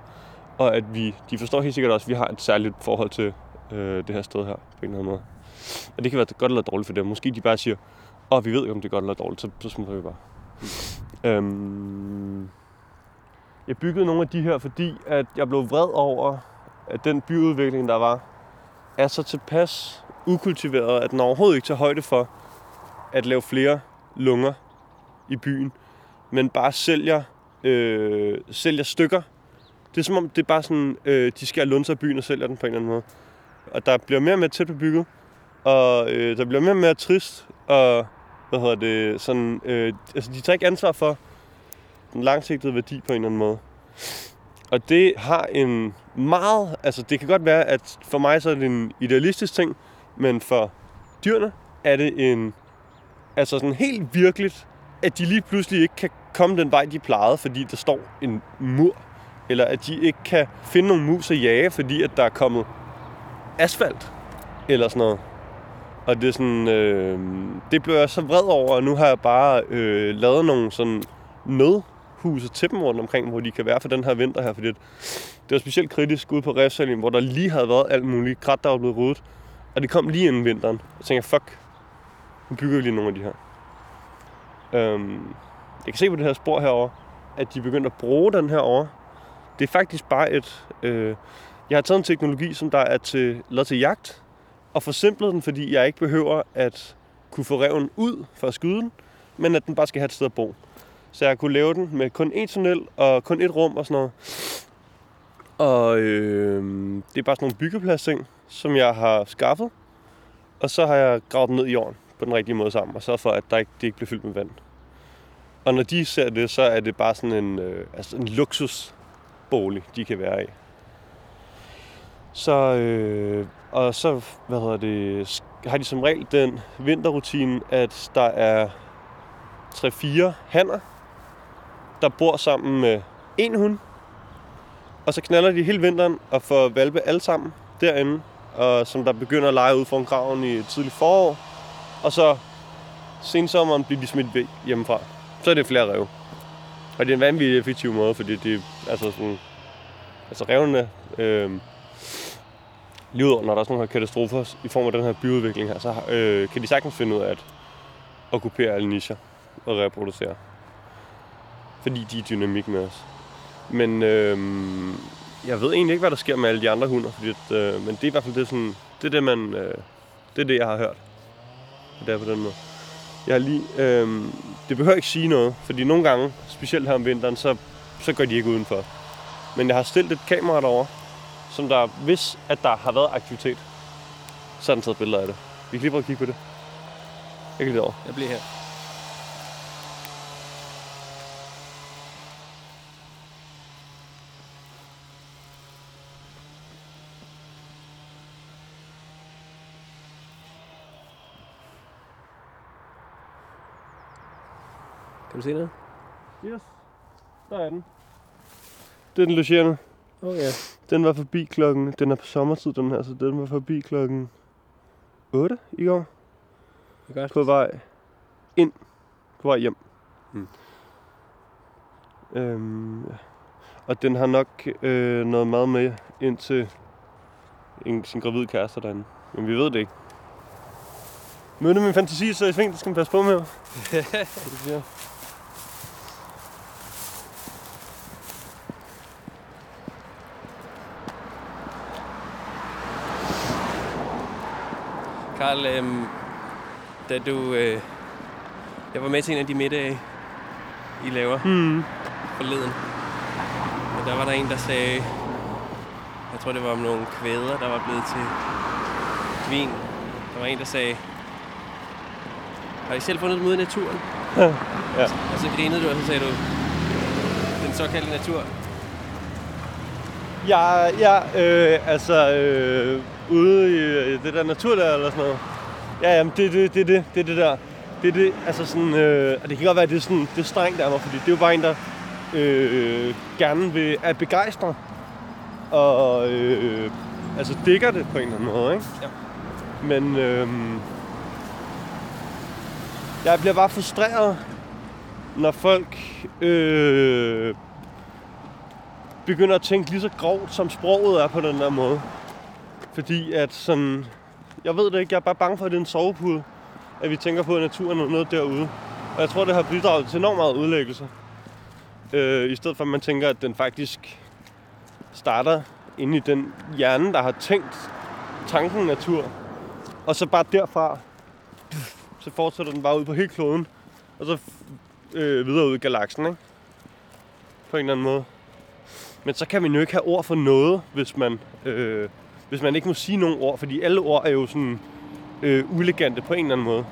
Og at vi, de forstår helt sikkert også, at vi har et særligt forhold til øh, det her sted her, på en eller anden måde. Og det kan være godt eller dårligt for dem. Måske de bare siger, åh, vi ved ikke, om det er godt eller dårligt, så, så smutter vi bare. Øhm, jeg byggede nogle af de her, fordi at jeg blev vred over, at den byudvikling, der var, er så tilpas ukultiveret, at den overhovedet ikke tager højde for at lave flere lunger i byen, men bare sælger, øh, sælger stykker. Det er som om, det er bare sådan, øh, de skal lunse af byen og sælger den på en eller anden måde. Og der bliver mere og mere tæt bebygget, og øh, der bliver mere og mere trist, og hvad hedder det, sådan, øh, altså de tager ikke ansvar for den langsigtede værdi på en eller anden måde. Og det har en meget... Altså, det kan godt være, at for mig så er det en idealistisk ting, men for dyrene er det en... Altså sådan helt virkeligt, at de lige pludselig ikke kan komme den vej, de plejede, fordi der står en mur. Eller at de ikke kan finde nogle mus at jage, fordi at der er kommet asfalt. Eller sådan noget. Og det er sådan... Øh, det blev jeg så vred over, og nu har jeg bare øh, lavet nogle sådan nød huse til dem rundt omkring, hvor de kan være for den her vinter her, fordi det var specielt kritisk ude på Refsalien, hvor der lige havde været alt muligt krat, der var blevet ryddet. Og det kom lige inden vinteren. Og så tænkte jeg, fuck, nu bygger vi lige nogle af de her. Øhm, jeg kan se på det her spor herover, at de begyndte at bruge den her over. Det er faktisk bare et... Øh, jeg har taget en teknologi, som der er til, lavet til jagt, og forsimplet den, fordi jeg ikke behøver at kunne få reven ud for at skyde den, men at den bare skal have et sted at bo. Så jeg kunne lave den med kun én tunnel og kun et rum og sådan noget. Og øh, det er bare sådan nogle byggepladsting, som jeg har skaffet. Og så har jeg gravet dem ned i jorden på den rigtige måde sammen, og sørget for, at der ikke, det ikke bliver fyldt med vand. Og når de ser det, så er det bare sådan en, øh, altså en luksusbolig, de kan være i. Så, øh, og så, hvad hedder det, har de som regel den vinterrutine, at der er 3-4 hanner, der bor sammen med en hund. Og så knaller de hele vinteren og får valpe alle sammen derinde, og som der begynder at lege ud foran graven i tidlig forår. Og så sensommeren bliver de smidt væk hjemmefra. Så er det flere rev. Og det er en vanvittig effektiv måde, fordi det altså sådan, altså revene, øh, lige ud, når der er sådan nogle her katastrofer i form af den her byudvikling her, så øh, kan de sagtens finde ud af at okkupere alle nicher og reproducere. Fordi de er dynamik med os. Men øh, jeg ved egentlig ikke, hvad der sker med alle de andre hunder, fordi at, øh, men det er i hvert fald det, sådan, det, er det, man, øh, det, er det, jeg har hørt. Og det er på den måde. Jeg har lige, øh, det behøver ikke sige noget, fordi nogle gange, specielt her om vinteren, så, så går de ikke udenfor. Men jeg har stillet et kamera derover, som der, hvis at der har været aktivitet, så har den taget billeder af det. Vi kan lige prøve at kigge på det. Jeg kan lige over. Jeg bliver her. Kan du se noget? Yes, der er den. Det er den logerende. Oh, ja. Den var forbi klokken, den er på sommertid den her, så den var forbi klokken 8 i går. Det gør På vej ind, på vej hjem. Mm. Øhm, ja. og den har nok øh, noget mad med ind til en, sin gravid kæreste derinde. Men vi ved det ikke. Mødte min fantasi, så jeg tænkte, det skal man passe på med. Hvad Karl, øhm, da du... Øh, jeg var med til en af de middage, I laver Hmm. forleden. Og der var der en, der sagde... Jeg tror, det var om nogle kvæder, der var blevet til vin. Der var en, der sagde... Har I selv fundet dem ude i naturen? Ja. Ja. Og så grinede du, og så sagde du... Den såkaldte natur. Ja, ja øh, altså øh, ude i det der natur der eller sådan noget. Ja, jamen det er det, det, det, det, det der. Det er det, altså sådan, øh, og det kan godt være, at det er, sådan, det er strengt af mig, fordi det er jo bare en, der øh, gerne vil, er begejstret og øh, altså dækker det på en eller anden måde, ikke? Ja. Men øh, jeg bliver bare frustreret, når folk øh, begynder at tænke lige så grovt, som sproget er på den der måde. Fordi at sådan... Jeg ved det ikke, jeg er bare bange for, at det er en sovepude, at vi tænker på, at naturen er noget derude. Og jeg tror, det har bidraget til enormt meget udlæggelse. Øh, I stedet for, at man tænker, at den faktisk starter inde i den hjerne, der har tænkt tanken natur. Og så bare derfra, så fortsætter den bare ud på hele kloden. Og så øh, videre ud i galaksen, ikke? På en eller anden måde. Men så kan man jo ikke have ord for noget, hvis man, øh, hvis man ikke må sige nogen ord, fordi alle ord er jo sådan øh, uelegante på en eller anden måde.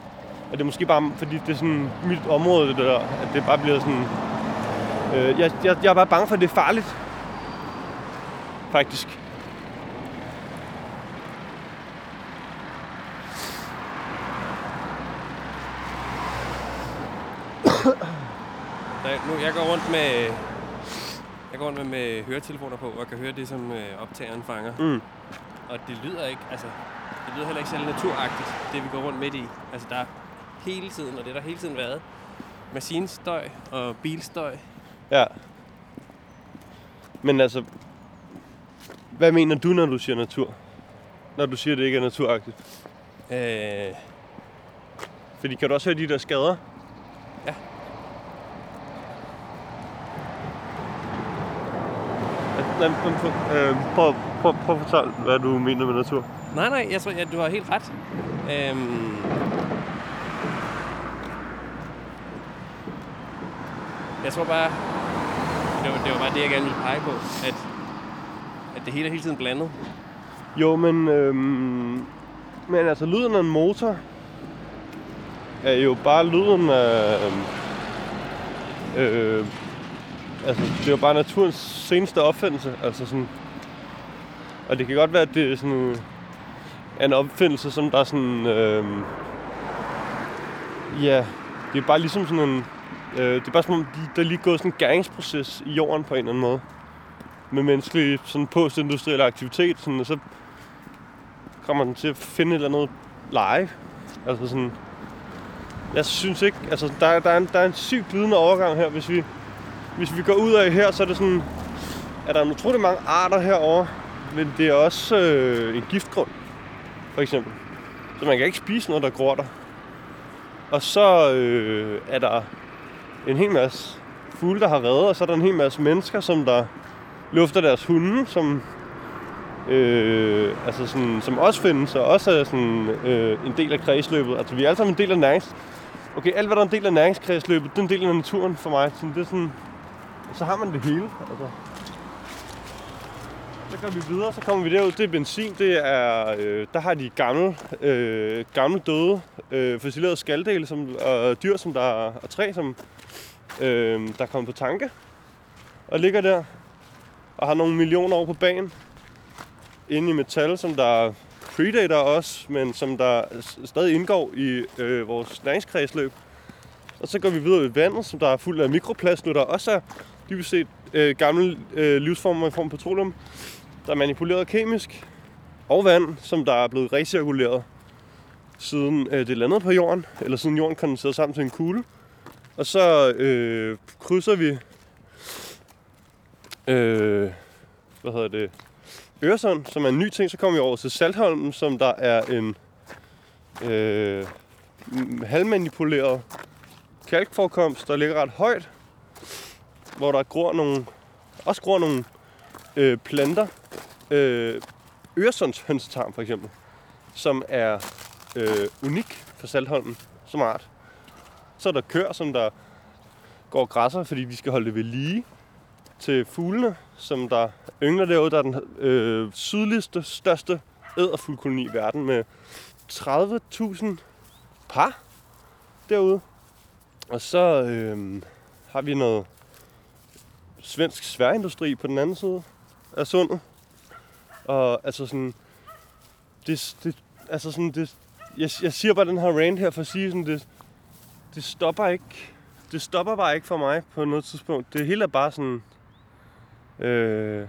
Og det er måske bare, fordi det er sådan mit område, det der, at det bare bliver sådan... Øh, jeg, jeg, jeg er bare bange for, at det er farligt. faktisk. Nu, jeg går rundt med... Jeg går rundt med, med høretelefoner på, og kan høre det, som øh, optageren fanger. Mm. Og det lyder ikke, altså... Det lyder heller ikke særlig naturagtigt, det vi går rundt midt i. Altså, der er hele tiden, og det har der hele tiden været, maskinstøj og bilstøj. Ja. Men altså, hvad mener du, når du siger natur? Når du siger, at det ikke er naturagtigt? Øh, Fordi kan du også høre de der skader? Ja. Nej, men prøv, øh, prøv, prøv, prøv at fortælle, hvad du mener med natur. nej, nej, jeg tror, ja, du har helt ret. Øhm, jeg tror bare, det var, det var bare det, jeg gerne ville pege på, at, at det hele er hele tiden blandet. Jo, men, øhm, men altså lyden af en motor er jo bare lyden af... Øh, altså, det er jo bare naturens seneste opfindelse. Altså sådan, og det kan godt være, at det er sådan en opfindelse, som der er sådan... Øh, ja, det er bare ligesom sådan en... Øh, det er bare som om, de- der er lige gået sådan en gæringsproces i jorden på en eller anden måde. Med menneskelig sådan postindustriel aktivitet, sådan, og så kommer den til at finde et eller andet leje. Altså sådan... Jeg synes ikke... Altså, der, der, er en, der er en sygt glidende overgang her. Hvis vi, hvis vi går ud af her, så er det sådan... Er der en utrolig mange arter herovre. Men det er også øh, en giftgrund, for eksempel. Så man kan ikke spise noget, der gror der. Og så øh, er der en hel masse fugle, der har reddet, og så er der en hel masse mennesker, som der lufter deres hunde, som øh, altså sådan, som også findes, og også er sådan, øh, en del af kredsløbet. Altså, vi er alle sammen en del af nærings... Okay, alt hvad der er en del af næringskredsløbet, det er en del af naturen for mig. Sådan, det er sådan, så har man det hele. Altså. Så går vi videre, så kommer vi derud. Det er benzin, det er... Øh, der har de gamle, øh, gamle døde, øh, fossilerede skaldele som, og dyr, som der og træ, som øh, der er kommet på tanke. Og ligger der og har nogle millioner år på banen inde i metal, som der predator os, men som der stadig indgår i øh, vores næringskredsløb. Og så går vi videre ved vandet, som der er fuld af mikroplast nu, der også er dybest set øh, gamle øh, livsformer i form af petroleum, der er manipuleret kemisk. Og vand, som der er blevet recirkuleret siden øh, det landede på jorden, eller siden jorden kondenserede sammen til en kugle. Og så øh, krydser vi øh, hvad hedder det, Øresund, som er en ny ting. Så kommer vi over til Saltholm, som der er en øh, halvmanipuleret kalkforekomst, der ligger ret højt, hvor der gror nogle, også gror nogle øh, planter. Øh, Øresunds hønsetarm for eksempel, som er øh, unik for Saltholmen som art. Så er der køer, som der går græsser, fordi vi skal holde det ved lige til fuglene, som der yngler derude. Der er den øh, sydligste, største æderfuglkoloni i verden med 30.000 par derude. Og så øh, har vi noget svensk sværindustri på den anden side af sundet. Og altså sådan, det, det, altså sådan, det, jeg, jeg siger bare den her rant her for at sige sådan, det, det stopper ikke, det stopper bare ikke for mig på noget tidspunkt. Det hele er bare sådan, øh,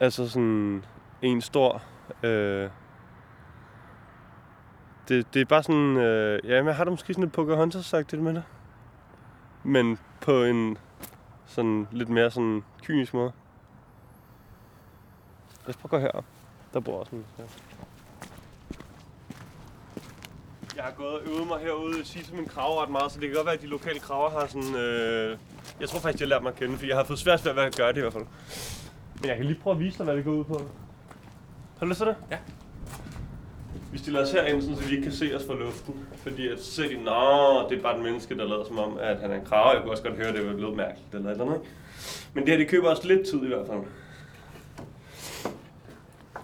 altså sådan en stor, øh, det, det er bare sådan, øh, ja, men jeg har da måske sådan lidt Pocahontas sagt det med det. Men på en sådan lidt mere sådan kynisk måde. Lad os prøve at gå herop. Der bor også en. Ja. Jeg har gået og øvet mig herude sige til min kraver ret meget, så det kan godt være, at de lokale kraver har sådan... Øh... Jeg tror faktisk, de har lært mig at kende, for jeg har fået svært ved at gøre det i hvert fald. Men jeg kan lige prøve at vise dig, hvad det går ud på. Har du lyst til det? Ja. Vi stiller os herind, sådan, så de ikke kan se os fra luften. Fordi at så ser de, nå, det er bare et menneske, der lader som om, at han er en krav. Jeg kunne også godt høre, at det var lidt mærkeligt eller eller andet. Men det her, det køber også lidt tid i hvert fald.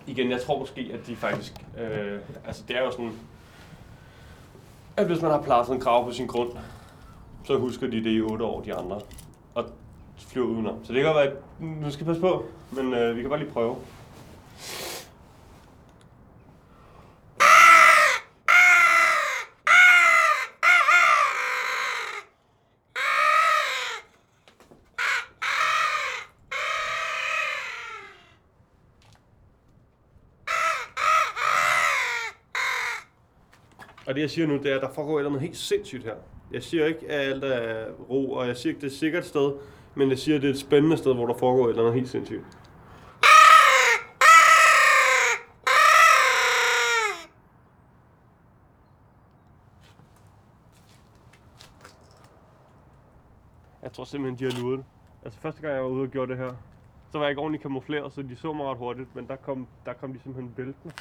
Igen, jeg tror måske, at de faktisk... Øh, altså, det er jo sådan... At hvis man har plaffet en krav på sin grund, så husker de det i otte år, de andre. Og flyver udenom. Så det kan godt være, at nu skal passe på, men øh, vi kan bare lige prøve. Og det jeg siger nu, det er, at der foregår et helt sindssygt her. Jeg siger ikke, at alt er ro, og jeg siger ikke, at det er et sikkert sted, men jeg siger, at det er et spændende sted, hvor der foregår et eller andet helt sindssygt. Jeg tror simpelthen, de har luret det. Altså første gang, jeg var ude og gjorde det her, så var jeg ikke ordentligt kamufleret, så de så mig ret hurtigt, men der kom, der kom de simpelthen væltende.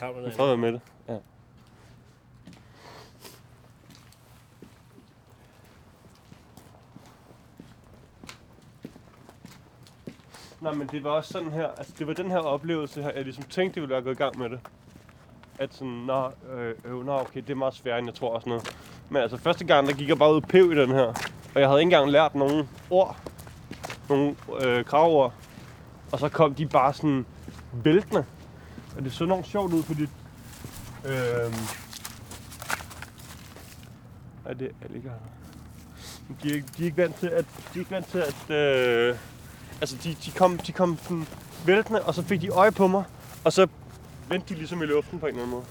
Du Jeg prøver med det. Ja. Nej, men det var også sådan her, altså det var den her oplevelse her, jeg ligesom tænkte, det ville være gået i gang med det. At sådan, nå, øh, øh, nå, okay, det er meget sværere, end jeg tror og sådan noget. Men altså første gang, der gik jeg bare ud og pev i den her. Og jeg havde ikke engang lært nogen ord. Nogle øh, kravord. Og så kom de bare sådan væltende. Og det så enormt sjovt ud, fordi... Øh, er det alligator? De er, ikke, de er ikke vant til, at... De er ikke vant til, at... Øh, altså, de, de, kom, de kom sådan væltende, og så fik de øje på mig. Og så vendte de ligesom i luften på en eller anden måde.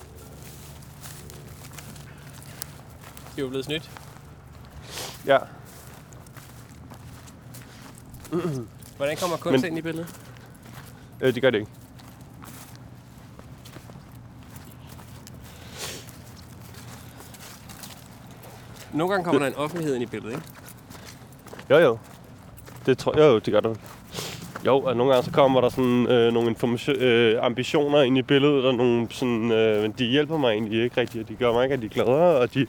Er jo blevet snydt. Ja. Hvordan kommer kunst Men- ind i billedet? Øh, det gør det ikke. Nogle gange kommer der en offentlighed ind i billedet, ikke? Jo, jo. Det tror jeg jo, det gør det. Jo, og nogle gange så kommer der sådan øh, nogle information, øh, ambitioner ind i billedet, og nogle sådan, øh, men de hjælper mig egentlig ikke rigtigt, og de gør mig ikke rigtig gladere, og de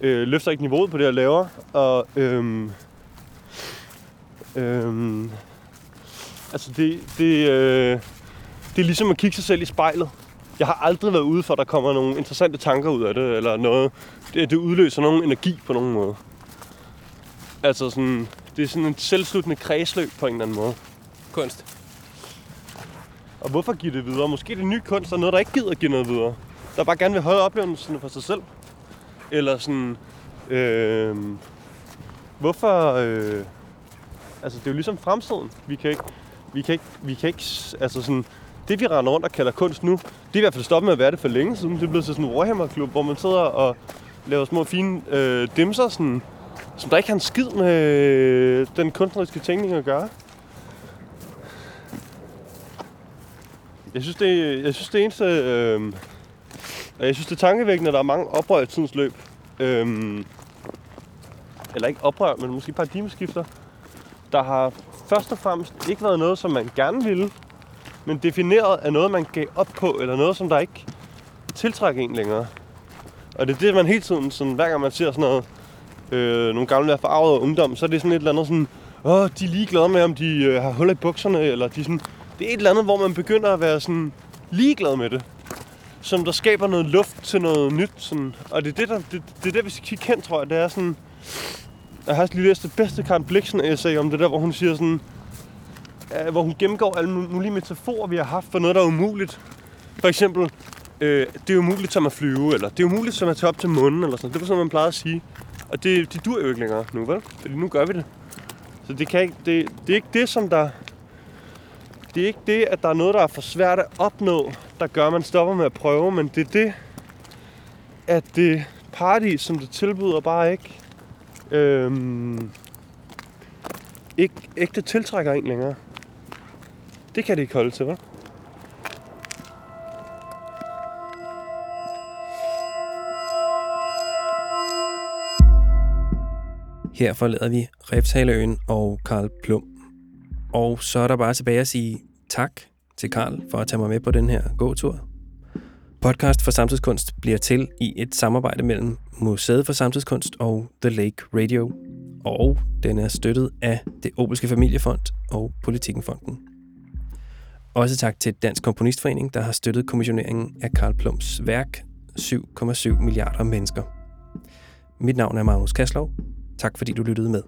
øh, løfter ikke niveauet på det, jeg laver, og øhm, øhm, altså det, det, øh, det er ligesom at kigge sig selv i spejlet. Jeg har aldrig været ude for, at der kommer nogle interessante tanker ud af det, eller noget. Det, det udløser nogen energi på nogen måde. Altså sådan, det er sådan en selvsluttende kredsløb på en eller anden måde. Kunst. Og hvorfor give det videre? Måske det nye kunst er noget, der ikke gider give noget videre. Der bare gerne vil holde oplevelsen for sig selv. Eller sådan... Øh, hvorfor... Øh, altså, det er jo ligesom fremtiden. Vi kan ikke... Vi kan ikke... Vi kan ikke altså sådan... Det, vi render rundt og kalder kunst nu, det er i hvert fald stoppet med at være det for længe siden. Det er blevet til sådan en Warhammer-klub, hvor man sidder og laver små fine øh, dimser, sådan, som der ikke har en skid med øh, den kunstneriske tænkning at gøre. Jeg synes, det, jeg synes, det eneste... Øh, og jeg synes, det er tankevækkende, at der er mange oprør i tidens løb. Øh, eller ikke oprør, men måske paradigmeskifter, der har først og fremmest ikke været noget, som man gerne ville, men defineret af noget, man gav op på, eller noget, som der ikke tiltrækker en længere. Og det er det, man hele tiden, sådan, hver gang man ser sådan noget, øh, nogle gamle være forarvet ungdom, så er det sådan et eller andet sådan, åh, de er ligeglade med, om de øh, har huller i bukserne, eller de sådan, det er et eller andet, hvor man begynder at være sådan ligeglad med det. Som der skaber noget luft til noget nyt. Sådan. Og det er det, der, det, det er det, vi skal kigge hen, tror jeg. Det er sådan... Jeg har også lige læst det bedste Karen Bliksen essay om det der, hvor hun siger sådan øh, hvor hun gennemgår alle mulige metaforer, vi har haft for noget, der er umuligt. For eksempel, øh, det er umuligt som at flyve, eller det er umuligt som at tage op til munden, eller sådan. Det var sådan, man plejede at sige. Og det, det dur jo ikke længere nu, vel? Fordi nu gør vi det. Så det, kan ikke, det, det er ikke det, som der det er ikke det, at der er noget, der er for svært at opnå, der gør, at man stopper med at prøve, men det er det, at det paradis, som det tilbyder, bare ikke, øhm, ikke ægte tiltrækker en længere. Det kan det ikke holde til, hva'? Her forlader vi Refshaleøen og Karl Plum. Og så er der bare tilbage at sige tak til Karl for at tage mig med på den her gåtur. Podcast for Samtidskunst bliver til i et samarbejde mellem Museet for Samtidskunst og The Lake Radio, og den er støttet af det Obelske Familiefond og Politikenfonden. Også tak til Dansk Komponistforening, der har støttet kommissioneringen af Karl Plums værk 7,7 milliarder mennesker. Mit navn er Magnus Kaslov. Tak fordi du lyttede med.